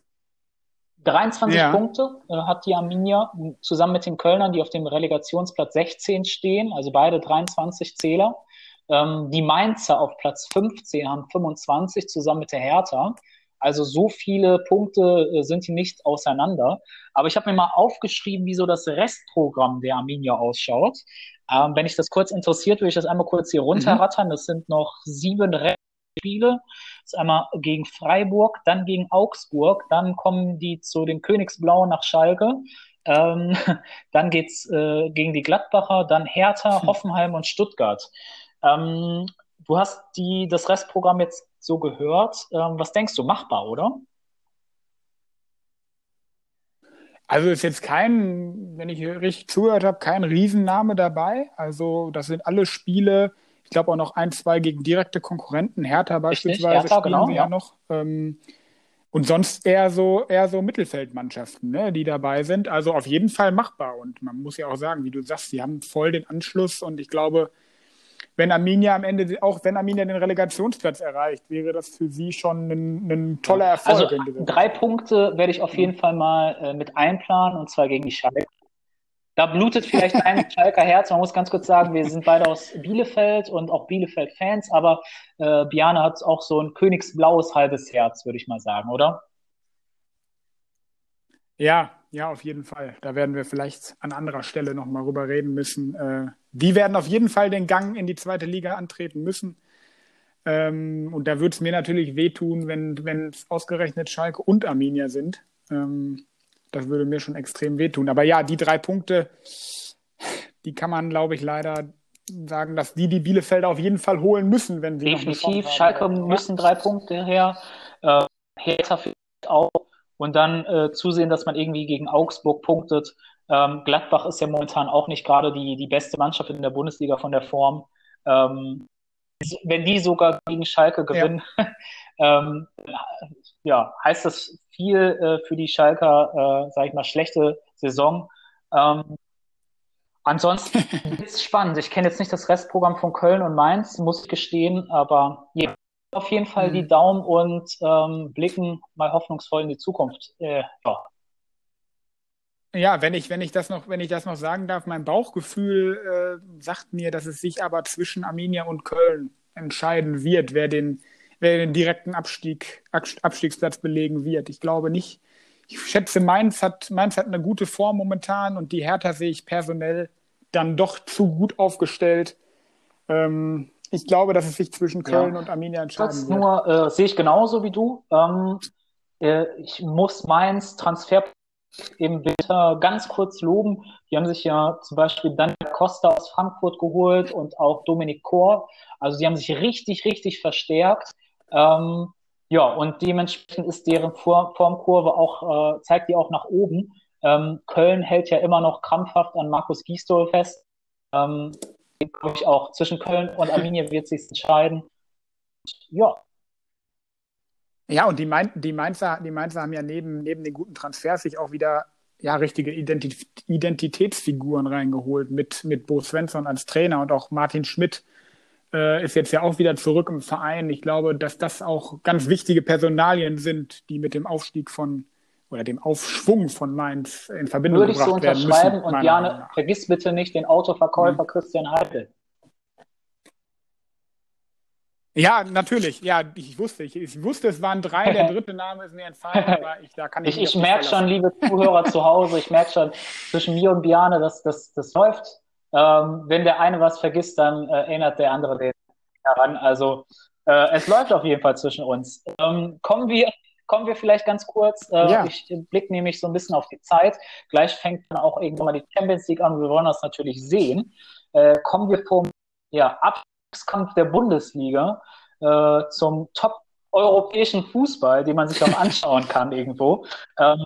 23 ja. Punkte äh, hat die Arminia zusammen mit den Kölnern, die auf dem Relegationsplatz 16 stehen, also beide 23 Zähler. Ähm, die Mainzer auf Platz 15 haben 25 zusammen mit der Hertha. Also so viele Punkte äh, sind die nicht auseinander. Aber ich habe mir mal aufgeschrieben, wie so das Restprogramm der Arminia ausschaut. Ähm, wenn ich das kurz interessiert, würde ich das einmal kurz hier runterrattern. Mhm. Das sind noch sieben Restspiele. Das ist einmal gegen Freiburg, dann gegen Augsburg, dann kommen die zu den Königsblauen nach Schalke. Ähm, dann geht's äh, gegen die Gladbacher, dann Hertha, Hoffenheim und Stuttgart. Ähm, du hast die, das Restprogramm jetzt so gehört. Ähm, was denkst du, machbar, oder? Also ist jetzt kein, wenn ich richtig zugehört habe, kein Riesenname dabei. Also das sind alle Spiele, ich glaube auch noch ein, zwei gegen direkte Konkurrenten. Hertha beispielsweise Hertha, spielen genau, sie ja, ja noch. Ähm, und sonst eher so, eher so Mittelfeldmannschaften, ne, die dabei sind. Also auf jeden Fall machbar. Und man muss ja auch sagen, wie du sagst, sie haben voll den Anschluss und ich glaube, wenn Arminia am Ende, auch wenn Arminia den Relegationsplatz erreicht, wäre das für sie schon ein, ein toller Erfolg. Also drei Punkte werde ich auf jeden Fall mal äh, mit einplanen und zwar gegen die Schalke. Da blutet vielleicht ein Schalker Herz. Man muss ganz kurz sagen, wir sind beide aus Bielefeld und auch Bielefeld-Fans, aber äh, Biane hat auch so ein königsblaues halbes Herz, würde ich mal sagen, oder? Ja, ja, auf jeden Fall. Da werden wir vielleicht an anderer Stelle nochmal rüber reden müssen. Äh, die werden auf jeden Fall den Gang in die zweite Liga antreten müssen. Ähm, und da würde es mir natürlich wehtun, wenn es ausgerechnet Schalke und Arminia sind. Ähm, das würde mir schon extrem wehtun. Aber ja, die drei Punkte, die kann man, glaube ich, leider sagen, dass die die Bielefelder auf jeden Fall holen müssen, wenn sie Definitiv, Schalke müssen drei Punkte her, äh, Hertha vielleicht auch und dann äh, zusehen, dass man irgendwie gegen Augsburg punktet. Ähm, Gladbach ist ja momentan auch nicht gerade die, die beste Mannschaft in der Bundesliga von der Form. Ähm, wenn die sogar gegen Schalke gewinnen, ja, ähm, ja heißt das viel äh, für die Schalker, äh, sag ich mal, schlechte Saison. Ähm, ansonsten ist es spannend. Ich kenne jetzt nicht das Restprogramm von Köln und Mainz, muss ich gestehen, aber ja, auf jeden Fall mhm. die Daumen und ähm, blicken mal hoffnungsvoll in die Zukunft. Äh, ja. Ja, wenn ich, wenn ich das noch, wenn ich das noch sagen darf, mein Bauchgefühl äh, sagt mir, dass es sich aber zwischen Arminia und Köln entscheiden wird, wer den, wer den direkten Abstieg, Abstiegsplatz belegen wird. Ich glaube nicht. Ich schätze, Mainz hat, Mainz hat eine gute Form momentan und die Hertha sehe ich personell dann doch zu gut aufgestellt. Ähm, ich glaube, dass es sich zwischen Köln ja. und Arminia entscheiden das wird. Nur äh, sehe ich genauso wie du. Ähm, äh, ich muss Mainz Transfer im Winter ganz kurz loben. Die haben sich ja zum Beispiel Daniel Costa aus Frankfurt geholt und auch Dominik Kor. Also die haben sich richtig, richtig verstärkt. Ähm, ja, und dementsprechend ist deren Formkurve auch, äh, zeigt die auch nach oben. Ähm, Köln hält ja immer noch krampfhaft an Markus Gisdol fest. Ähm, glaube ich auch. Zwischen Köln und Arminia wird sich entscheiden. Ja. Ja, und die, Main, die, Mainzer, die Mainzer haben ja neben, neben den guten Transfers sich auch wieder ja, richtige Identif Identitätsfiguren reingeholt mit, mit Bo Svensson als Trainer und auch Martin Schmidt äh, ist jetzt ja auch wieder zurück im Verein. Ich glaube, dass das auch ganz wichtige Personalien sind, die mit dem Aufstieg von oder dem Aufschwung von Mainz in Verbindung Würde ich so unterschreiben und Jane, vergiss bitte nicht den Autoverkäufer mhm. Christian Heidel. Ja, natürlich. Ja, ich wusste, ich, ich, wusste, es waren drei. Der dritte Name ist mir entfallen, aber ich, da kann ich. Ich, ich merke schon, liebe Zuhörer zu Hause, ich merke schon zwischen mir und Biane, dass das, das läuft. Ähm, wenn der eine was vergisst, dann äh, erinnert der andere den daran. Also äh, es läuft auf jeden Fall zwischen uns. Ähm, kommen wir kommen wir vielleicht ganz kurz. Äh, ja. Ich blicke nämlich so ein bisschen auf die Zeit. Gleich fängt dann auch irgendwann mal die Champions League an. Wir wollen das natürlich sehen. Äh, kommen wir vom ja, Abstiegskampf der Bundesliga äh, zum Top europäischen Fußball, den man sich auch anschauen kann irgendwo. Ähm,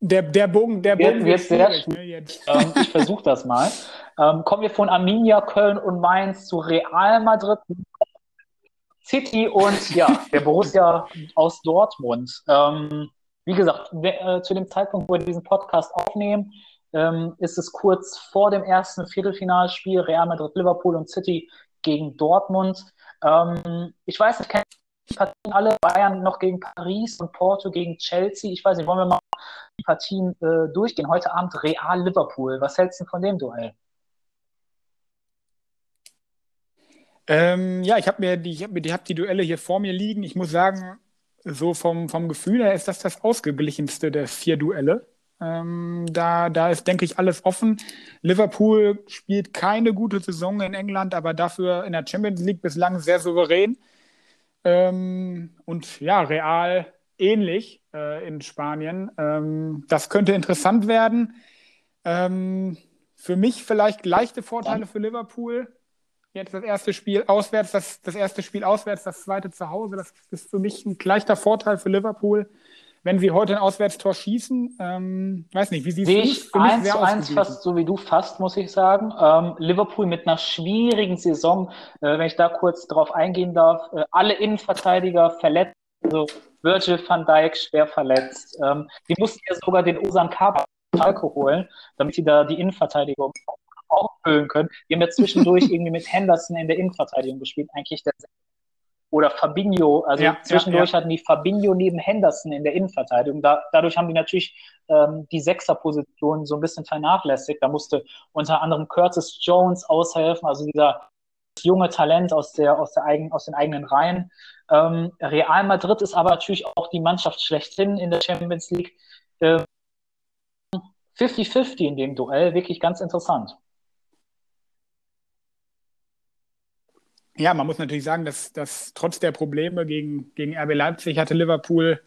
der, der Bogen, der Bogen wird, sehr ne. Ähm, ich versuche das mal. Ähm, kommen wir von Arminia, Köln und Mainz zu Real Madrid, City und ja, der Borussia aus Dortmund. Ähm, wie gesagt, äh, zu dem Zeitpunkt, wo wir diesen Podcast aufnehmen, ähm, ist es kurz vor dem ersten Viertelfinalspiel Real Madrid, Liverpool und City gegen Dortmund. Ähm, ich weiß nicht, kennen die Partien alle? Bayern noch gegen Paris und Porto gegen Chelsea. Ich weiß nicht, wollen wir mal die Partien äh, durchgehen? Heute Abend Real Liverpool. Was hältst du von dem Duell? Ähm, ja, ich habe mir die, ich hab mir die, hab die Duelle hier vor mir liegen. Ich muss sagen, so vom, vom Gefühl her ist das das ausgeglichenste der vier Duelle. Ähm, da, da ist, denke ich, alles offen. Liverpool spielt keine gute Saison in England, aber dafür in der Champions League bislang sehr souverän. Ähm, und ja, Real ähnlich äh, in Spanien. Ähm, das könnte interessant werden. Ähm, für mich vielleicht leichte Vorteile für Liverpool. Jetzt das erste Spiel auswärts, das, das erste Spiel auswärts, das zweite zu Hause. Das ist für mich ein leichter Vorteil für Liverpool wenn sie heute ein Auswärtstor schießen, ähm, weiß nicht, wie siehst du es? Eins zu eins fast so wie du fast, muss ich sagen. Ähm, Liverpool mit einer schwierigen Saison, äh, wenn ich da kurz drauf eingehen darf, äh, alle Innenverteidiger verletzt, also Virgil van Dijk schwer verletzt. Ähm, die mussten ja sogar den Osan Kabak holen, damit sie da die Innenverteidigung auffüllen können. Die haben ja zwischendurch irgendwie mit Henderson in der Innenverteidigung gespielt, eigentlich der oder Fabinho, also ja, zwischendurch ja, ja. hatten die Fabinho neben Henderson in der Innenverteidigung. Da, dadurch haben die natürlich ähm, die Sechserposition so ein bisschen vernachlässigt. Da musste unter anderem Curtis Jones aushelfen, also dieser junge Talent aus, der, aus, der eigen, aus den eigenen Reihen. Ähm, Real Madrid ist aber natürlich auch die Mannschaft schlechthin in der Champions League. 50-50 äh, in dem Duell, wirklich ganz interessant. Ja, man muss natürlich sagen, dass, dass trotz der Probleme gegen, gegen RB Leipzig hatte Liverpool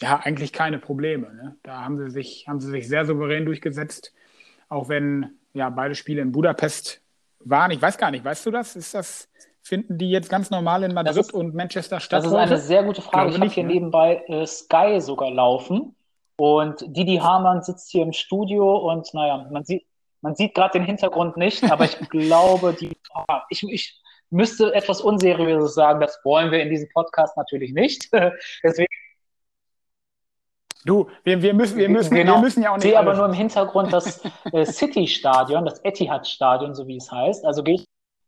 ja eigentlich keine Probleme. Ne? Da haben sie, sich, haben sie sich sehr souverän durchgesetzt, auch wenn ja beide Spiele in Budapest waren. Ich weiß gar nicht, weißt du das? Ist das, finden die jetzt ganz normal in Madrid ist, und Manchester statt? Das ist eine sehr gute Frage. Ich, ich habe hier ne? nebenbei äh, Sky sogar laufen. Und Didi Hamann sitzt hier im Studio und naja, man sieht, man sieht gerade den Hintergrund nicht, aber ich glaube, die, ich, ich müsste etwas Unseriöses sagen. Das wollen wir in diesem Podcast natürlich nicht. Deswegen Du, wir, wir, müssen, wir, müssen, genau. wir müssen ja auch nicht. Ich sehe aber nur im Hintergrund das äh, City-Stadion, das Etihad-Stadion, so wie es heißt. Also gehe ich,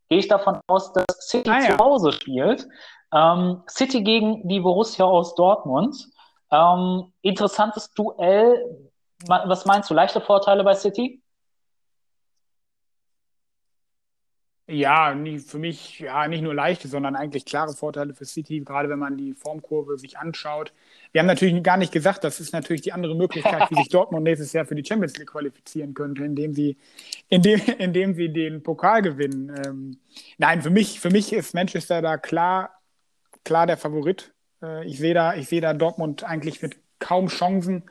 geh ich davon aus, dass City ah, ja. zu Hause spielt. Ähm, City gegen die Borussia aus Dortmund. Ähm, interessantes Duell. Was meinst du? Leichte Vorteile bei City? Ja, für mich ja nicht nur leichte, sondern eigentlich klare Vorteile für City, gerade wenn man die Formkurve sich anschaut. Wir haben natürlich gar nicht gesagt, das ist natürlich die andere Möglichkeit, wie sich Dortmund nächstes Jahr für die Champions League qualifizieren könnte, indem sie, indem, indem sie den Pokal gewinnen. Ähm, nein, für mich, für mich ist Manchester da klar, klar der Favorit. Äh, ich sehe da, ich sehe da Dortmund eigentlich mit kaum Chancen.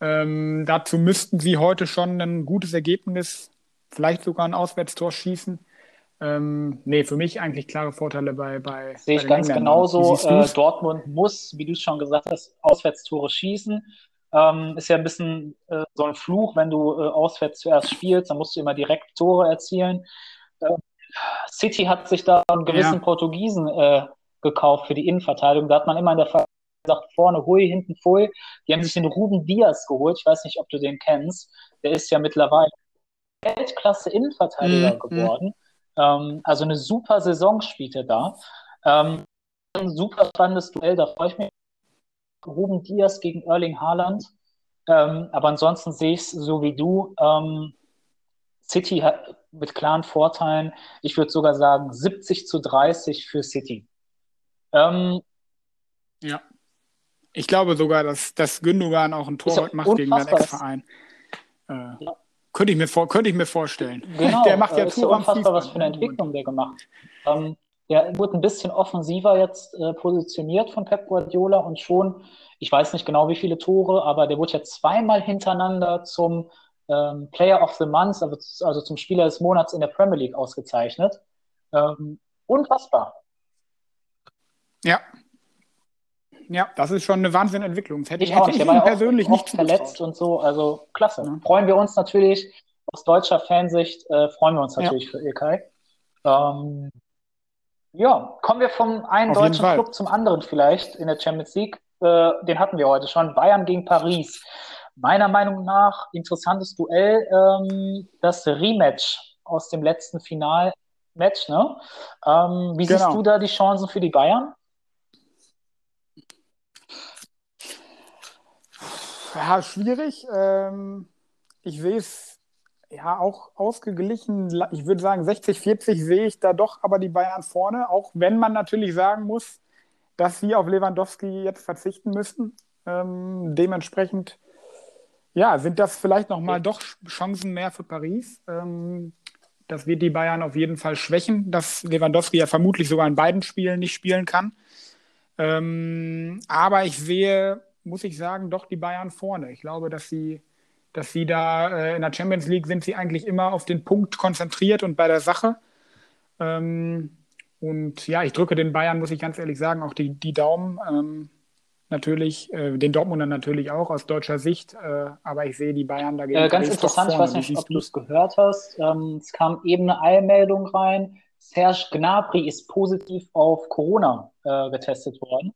Ähm, dazu müssten sie heute schon ein gutes Ergebnis, vielleicht sogar ein Auswärtstor schießen. Ähm, nee, für mich eigentlich klare Vorteile bei. bei Sehe ich ganz genauso. Äh, Dortmund muss, wie du es schon gesagt hast, Auswärtstore schießen. Ähm, ist ja ein bisschen äh, so ein Fluch, wenn du äh, auswärts zuerst spielst, dann musst du immer direkt Tore erzielen. Äh, City hat sich da einen gewissen ja. Portugiesen äh, gekauft für die Innenverteidigung. Da hat man immer in der gesagt, vorne Hui, hinten Pfui. Die haben sich den Ruben Diaz geholt. Ich weiß nicht, ob du den kennst. Der ist ja mittlerweile Weltklasse Innenverteidiger mhm. geworden. Ähm, also eine super Saison spielt er da. Ähm, ein super spannendes Duell, da freue ich mich. Ruben Diaz gegen Erling Haaland. Ähm, aber ansonsten sehe ich es so wie du. Ähm, City hat mit klaren Vorteilen. Ich würde sogar sagen 70 zu 30 für City. Ähm, ja. Ich glaube sogar, dass, dass Gündogan auch ein Tor macht gegen seinen Ex-Verein. Äh, ja. Könnte, ich mir vor, könnte ich mir vorstellen. Genau, der macht ja ist Tor ja unfassbar, was für eine Entwicklung der gemacht ähm, Der wurde ein bisschen offensiver jetzt äh, positioniert von Pep Guardiola und schon, ich weiß nicht genau wie viele Tore, aber der wurde ja zweimal hintereinander zum ähm, Player of the Month, also, also, zum Spieler des Monats in der Premier League ausgezeichnet. Ähm, unfassbar. Ja. Ja, das ist schon eine Wahnsinnentwicklung. Das hätte ich. Der war ja persönlich nicht verletzt und so. Also klasse. Ja. Freuen wir uns natürlich aus deutscher Fansicht, äh, freuen wir uns natürlich ja. für Ilkay. Ähm, ja, kommen wir vom einen Auf deutschen Club zum anderen vielleicht in der Champions League. Äh, den hatten wir heute schon. Bayern gegen Paris meiner Meinung nach interessantes Duell, ähm, das Rematch aus dem letzten Finalmatch. Ne? Ähm, wie genau. siehst du da die Chancen für die Bayern? Ja, schwierig. Ähm, ich sehe es ja auch ausgeglichen. Ich würde sagen, 60-40 sehe ich da doch aber die Bayern vorne, auch wenn man natürlich sagen muss, dass sie auf Lewandowski jetzt verzichten müssen. Ähm, dementsprechend ja, sind das vielleicht nochmal doch Chancen mehr für Paris? Ähm, das wird die Bayern auf jeden Fall schwächen, dass Lewandowski ja vermutlich sogar in beiden Spielen nicht spielen kann. Ähm, aber ich sehe, muss ich sagen, doch die Bayern vorne. Ich glaube, dass sie, dass sie da äh, in der Champions League sind sie eigentlich immer auf den Punkt konzentriert und bei der Sache. Ähm, und ja, ich drücke den Bayern, muss ich ganz ehrlich sagen, auch die, die Daumen. Ähm, natürlich, äh, den Dortmundern natürlich auch aus deutscher Sicht, äh, aber ich sehe die Bayern dagegen. Äh, ganz interessant, ich weiß nicht, ob du es gehört hast. Ähm, es kam eben eine Eilmeldung rein. Serge Gnabry ist positiv auf Corona äh, getestet worden.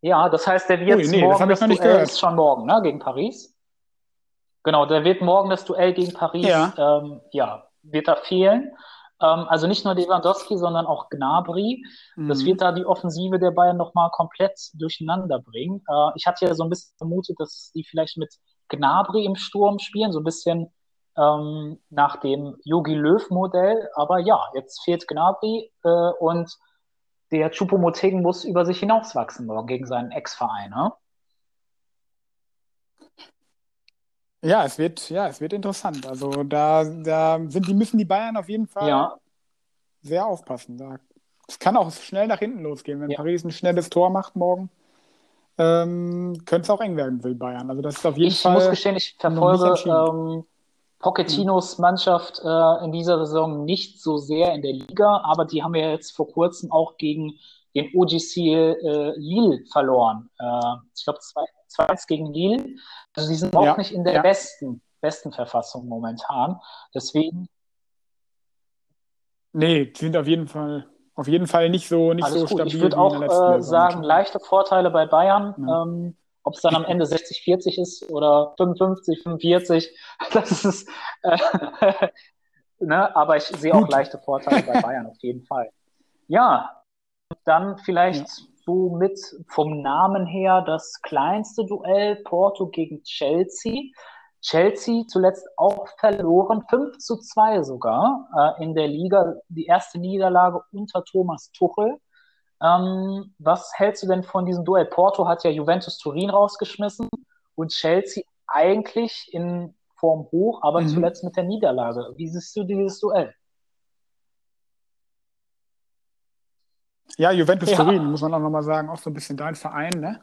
Ja, das heißt, der wird Ui, nee, morgen das, das Duell gehört. ist schon morgen, ne, gegen Paris. Genau, der wird morgen das Duell gegen Paris, ja, ähm, ja wird da fehlen. Ähm, also nicht nur Lewandowski, sondern auch Gnabry. Mhm. Das wird da die Offensive der Bayern nochmal komplett durcheinander bringen. Äh, ich hatte ja so ein bisschen vermutet, dass die vielleicht mit Gnabry im Sturm spielen, so ein bisschen ähm, nach dem Yogi Löw-Modell. Aber ja, jetzt fehlt Gnabry äh, und der Choupo-Moting muss über sich hinauswachsen morgen gegen seinen Ex-Verein. Ne? Ja, es wird, ja, es wird interessant. Also da, da sind, die müssen die Bayern auf jeden Fall ja. sehr aufpassen. Da, es kann auch schnell nach hinten losgehen, wenn ja. Paris ein schnelles Tor macht morgen. Ähm, könnte es auch eng werden für Bayern. Also das ist auf jeden ich Fall. Ich muss gestehen, ich verfolge Pochettinos Mannschaft äh, in dieser Saison nicht so sehr in der Liga, aber die haben ja jetzt vor kurzem auch gegen den OGC äh, Lille verloren. Äh, ich glaube 2-1 gegen Lille. Also die sind auch ja, nicht in der ja. besten, besten Verfassung momentan. Deswegen. Nee, die sind auf jeden Fall, auf jeden Fall nicht so, nicht so stabil. Ich würde auch äh, sagen, leichte Vorteile bei Bayern. Ja. Ähm, ob es dann am Ende 60-40 ist oder 55-45, das ist. Äh, ne? Aber ich sehe auch leichte Vorteile bei Bayern auf jeden Fall. Ja, dann vielleicht so mit vom Namen her das kleinste Duell Porto gegen Chelsea. Chelsea zuletzt auch verloren, 5 zu 2 sogar äh, in der Liga, die erste Niederlage unter Thomas Tuchel. Ähm, was hältst du denn von diesem Duell? Porto hat ja Juventus Turin rausgeschmissen und Chelsea eigentlich in Form hoch, aber mhm. zuletzt mit der Niederlage. Wie siehst du dieses Duell? Ja, Juventus ja. Turin, muss man auch nochmal sagen, auch so ein bisschen dein Verein, ne?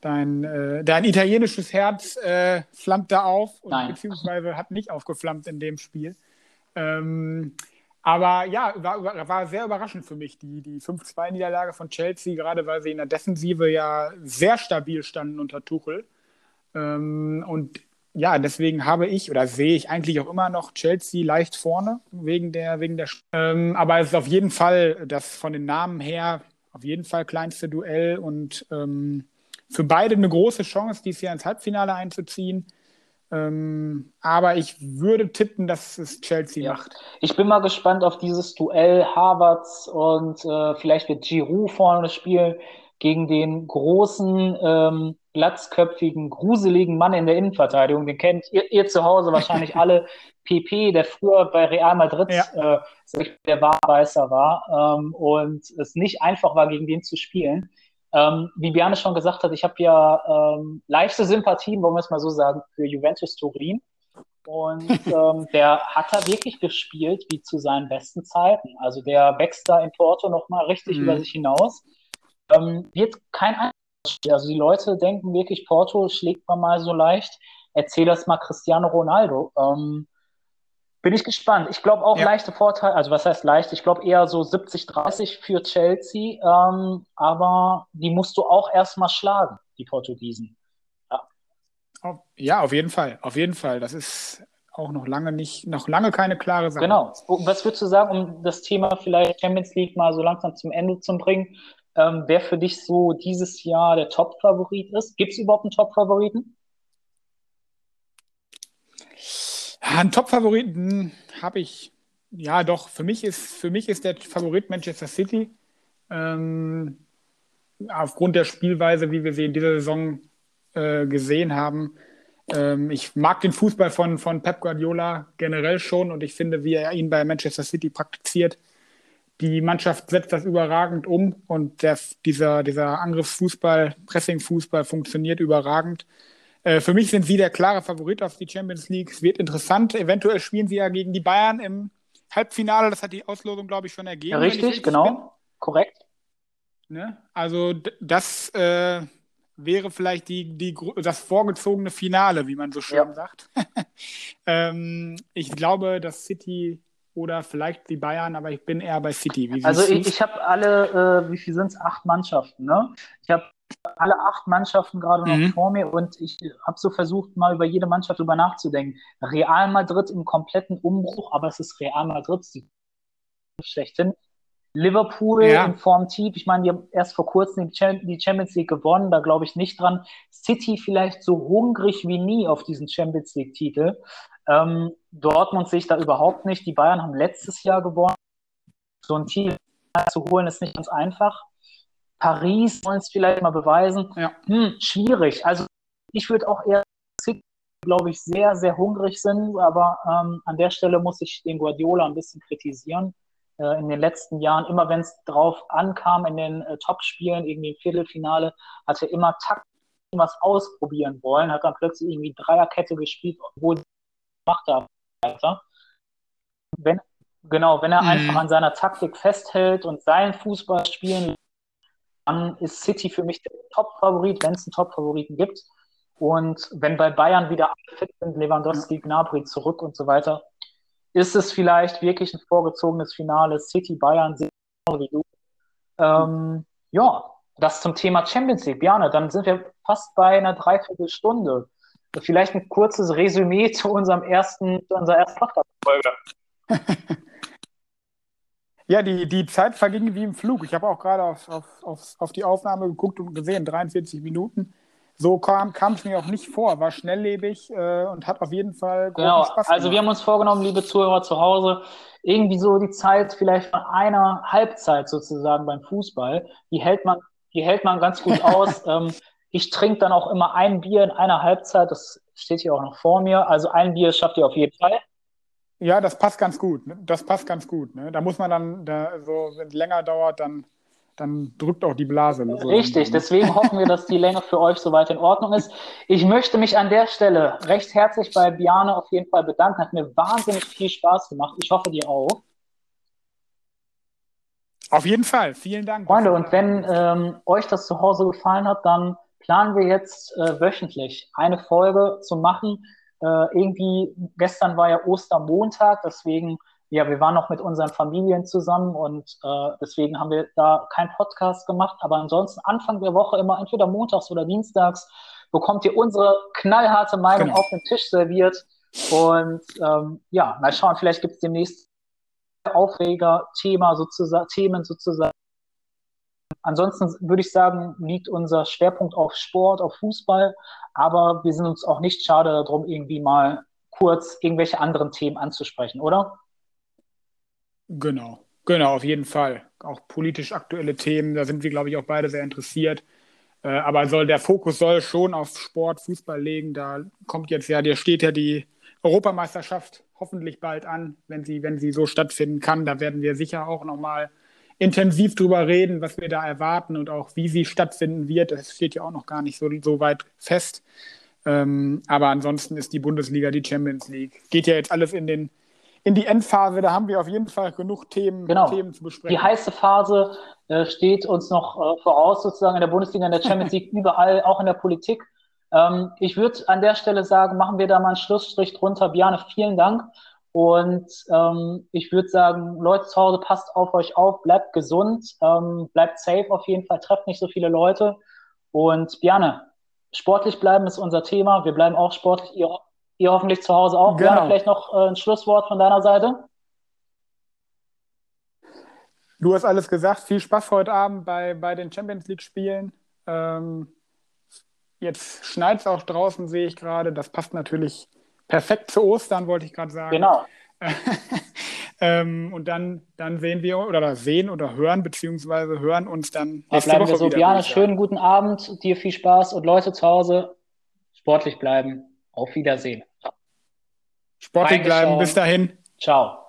Dein, äh, dein italienisches Herz äh, flammt da auf, und, beziehungsweise hat nicht aufgeflammt in dem Spiel. Ähm, aber ja, war, war sehr überraschend für mich, die, die 5-2-Niederlage von Chelsea, gerade weil sie in der Defensive ja sehr stabil standen unter Tuchel. Ähm, und ja, deswegen habe ich oder sehe ich eigentlich auch immer noch Chelsea leicht vorne wegen der wegen der. Ähm, aber es ist auf jeden Fall das von den Namen her auf jeden Fall kleinste Duell und ähm, für beide eine große Chance, dieses Jahr ins Halbfinale einzuziehen. Ähm, aber ich würde tippen, dass es Chelsea ja. macht. Ich bin mal gespannt auf dieses Duell Harvards und äh, vielleicht wird Giroud vorne spielen gegen den großen, ähm, glatzköpfigen, gruseligen Mann in der Innenverteidigung. Den kennt ihr, ihr zu Hause wahrscheinlich alle. PP, der früher bei Real Madrid ja. äh, der Wahrweißer war ähm, und es nicht einfach war, gegen den zu spielen. Ähm, wie Biane schon gesagt hat, ich habe ja ähm, leichte Sympathien, wollen wir es mal so sagen, für Juventus Turin. Und ähm, der hat da wirklich gespielt wie zu seinen besten Zeiten. Also der wächst da in Porto nochmal richtig mhm. über sich hinaus. Ähm, wird kein Spiel. Also die Leute denken wirklich, Porto schlägt man mal so leicht. Erzähl das mal Cristiano Ronaldo. Ähm, bin ich gespannt. Ich glaube auch ja. leichte Vorteile, also was heißt leicht? Ich glaube eher so 70-30 für Chelsea, ähm, aber die musst du auch erstmal schlagen, die Portugiesen. Ja. ja, auf jeden Fall. Auf jeden Fall. Das ist auch noch lange nicht, noch lange keine klare Sache. Genau. Was würdest du sagen, um das Thema vielleicht Champions League mal so langsam zum Ende zu bringen, ähm, wer für dich so dieses Jahr der Top-Favorit ist? Gibt es überhaupt einen Top-Favoriten? Einen Top-Favoriten habe ich, ja doch, für mich ist, für mich ist der Favorit Manchester City. Ähm, aufgrund der Spielweise, wie wir sie in dieser Saison äh, gesehen haben. Ähm, ich mag den Fußball von, von Pep Guardiola generell schon und ich finde, wie er ihn bei Manchester City praktiziert. Die Mannschaft setzt das überragend um und der, dieser, dieser Angriffsfußball, Pressingfußball funktioniert überragend. Äh, für mich sind sie der klare Favorit auf die Champions League. Es wird interessant. Eventuell spielen sie ja gegen die Bayern im Halbfinale. Das hat die Auslosung, glaube ich, schon ergeben. Ja, richtig, genau. Bin. Korrekt. Ne? Also das äh, wäre vielleicht die, die, das vorgezogene Finale, wie man so schön ja. sagt. ähm, ich glaube, dass City oder vielleicht die Bayern, aber ich bin eher bei City. also ich, ich habe alle, äh, wie viel sind es? Acht Mannschaften. Ne? Ich habe alle acht Mannschaften gerade noch mhm. vor mir und ich habe so versucht, mal über jede Mannschaft drüber nachzudenken. Real Madrid im kompletten Umbruch, aber es ist Real Madrid, sie schlechthin. Liverpool ja. in Form tief. Ich meine, die haben erst vor kurzem die Champions League gewonnen, da glaube ich nicht dran. City vielleicht so hungrig wie nie auf diesen Champions League-Titel. Ähm, Dortmund sehe ich da überhaupt nicht. Die Bayern haben letztes Jahr gewonnen. So ein Titel zu holen ist nicht ganz einfach. Paris wollen es vielleicht mal beweisen. Ja. Hm, schwierig. Also ich würde auch eher, glaube ich, sehr, sehr hungrig sind, aber ähm, an der Stelle muss ich den Guardiola ein bisschen kritisieren. Äh, in den letzten Jahren, immer wenn es drauf ankam, in den äh, Top-Spielen, irgendwie im Viertelfinale, hat er immer Takt was ausprobieren wollen, hat dann plötzlich irgendwie Dreierkette gespielt, obwohl macht er weiter. Wenn, genau, wenn er mhm. einfach an seiner Taktik festhält und seinen Fußball spielen dann ist City für mich der Top-Favorit, wenn es einen Top-Favoriten gibt. Und wenn bei Bayern wieder alle fit sind, Lewandowski, Gnabry zurück und so weiter, ist es vielleicht wirklich ein vorgezogenes Finale. City, Bayern, wie du. Ähm, ja, das zum Thema Champions League. Björn, dann sind wir fast bei einer Dreiviertelstunde. Vielleicht ein kurzes Resümee zu unserem ersten, zu unserer ersten Podcast-Folge. Ja, die, die Zeit verging wie im Flug. Ich habe auch gerade auf, auf, auf, auf die Aufnahme geguckt und gesehen, 43 Minuten. So kam es mir auch nicht vor, war schnelllebig äh, und hat auf jeden Fall großen genau. Spaß gemacht. Also wir haben uns vorgenommen, liebe Zuhörer zu Hause, irgendwie so die Zeit vielleicht von einer Halbzeit sozusagen beim Fußball, die hält man, die hält man ganz gut aus. ähm, ich trinke dann auch immer ein Bier in einer Halbzeit, das steht hier auch noch vor mir. Also ein Bier schafft ihr auf jeden Fall. Ja, das passt ganz gut. Ne? Das passt ganz gut. Ne? Da muss man dann, da, so, wenn es länger dauert, dann, dann drückt auch die Blase. So Richtig, deswegen hoffen wir, dass die Länge für euch soweit in Ordnung ist. Ich möchte mich an der Stelle recht herzlich bei Biane auf jeden Fall bedanken. Hat mir wahnsinnig viel Spaß gemacht. Ich hoffe, dir auch. Auf jeden Fall. Vielen Dank. Freunde, und wenn ähm, euch das zu Hause gefallen hat, dann planen wir jetzt äh, wöchentlich eine Folge zu machen äh, irgendwie, gestern war ja Ostermontag, deswegen, ja, wir waren noch mit unseren Familien zusammen und äh, deswegen haben wir da keinen Podcast gemacht. Aber ansonsten Anfang der Woche immer entweder montags oder dienstags bekommt ihr unsere knallharte Meinung genau. auf den Tisch serviert. Und ähm, ja, mal schauen, vielleicht gibt es demnächst Aufreger, Thema sozusagen, Themen sozusagen ansonsten würde ich sagen, liegt unser Schwerpunkt auf Sport, auf Fußball, aber wir sind uns auch nicht schade darum, irgendwie mal kurz irgendwelche anderen Themen anzusprechen, oder? Genau, genau, auf jeden Fall. Auch politisch aktuelle Themen, da sind wir, glaube ich, auch beide sehr interessiert. Äh, aber soll, der Fokus soll schon auf Sport, Fußball legen. Da kommt jetzt ja, dir steht ja die Europameisterschaft hoffentlich bald an, wenn sie, wenn sie so stattfinden kann. Da werden wir sicher auch nochmal intensiv drüber reden, was wir da erwarten und auch wie sie stattfinden wird. Das steht ja auch noch gar nicht so, so weit fest. Ähm, aber ansonsten ist die Bundesliga, die Champions League, geht ja jetzt alles in, den, in die Endphase. Da haben wir auf jeden Fall genug Themen, genau. Themen zu besprechen. Die heiße Phase äh, steht uns noch äh, voraus, sozusagen in der Bundesliga, in der Champions League, überall, auch in der Politik. Ähm, ich würde an der Stelle sagen, machen wir da mal einen Schlussstrich drunter. Biane, vielen Dank. Und ähm, ich würde sagen, Leute zu Hause, passt auf euch auf, bleibt gesund, ähm, bleibt safe auf jeden Fall, trefft nicht so viele Leute. Und Biane, sportlich bleiben ist unser Thema. Wir bleiben auch sportlich, ihr, ihr hoffentlich zu Hause auch. Genau. Biane, vielleicht noch äh, ein Schlusswort von deiner Seite? Du hast alles gesagt. Viel Spaß heute Abend bei, bei den Champions League-Spielen. Ähm, jetzt schneit es auch draußen, sehe ich gerade. Das passt natürlich perfekt zu Ostern, wollte ich gerade sagen. Genau. ähm, und dann, dann sehen wir oder sehen oder hören, beziehungsweise hören uns dann. Nächste bleiben Woche wir so. Biane, schönen guten Abend, dir viel Spaß und Leute zu Hause sportlich bleiben. Auf Wiedersehen. Sportlich bleiben, bis dahin. Ciao.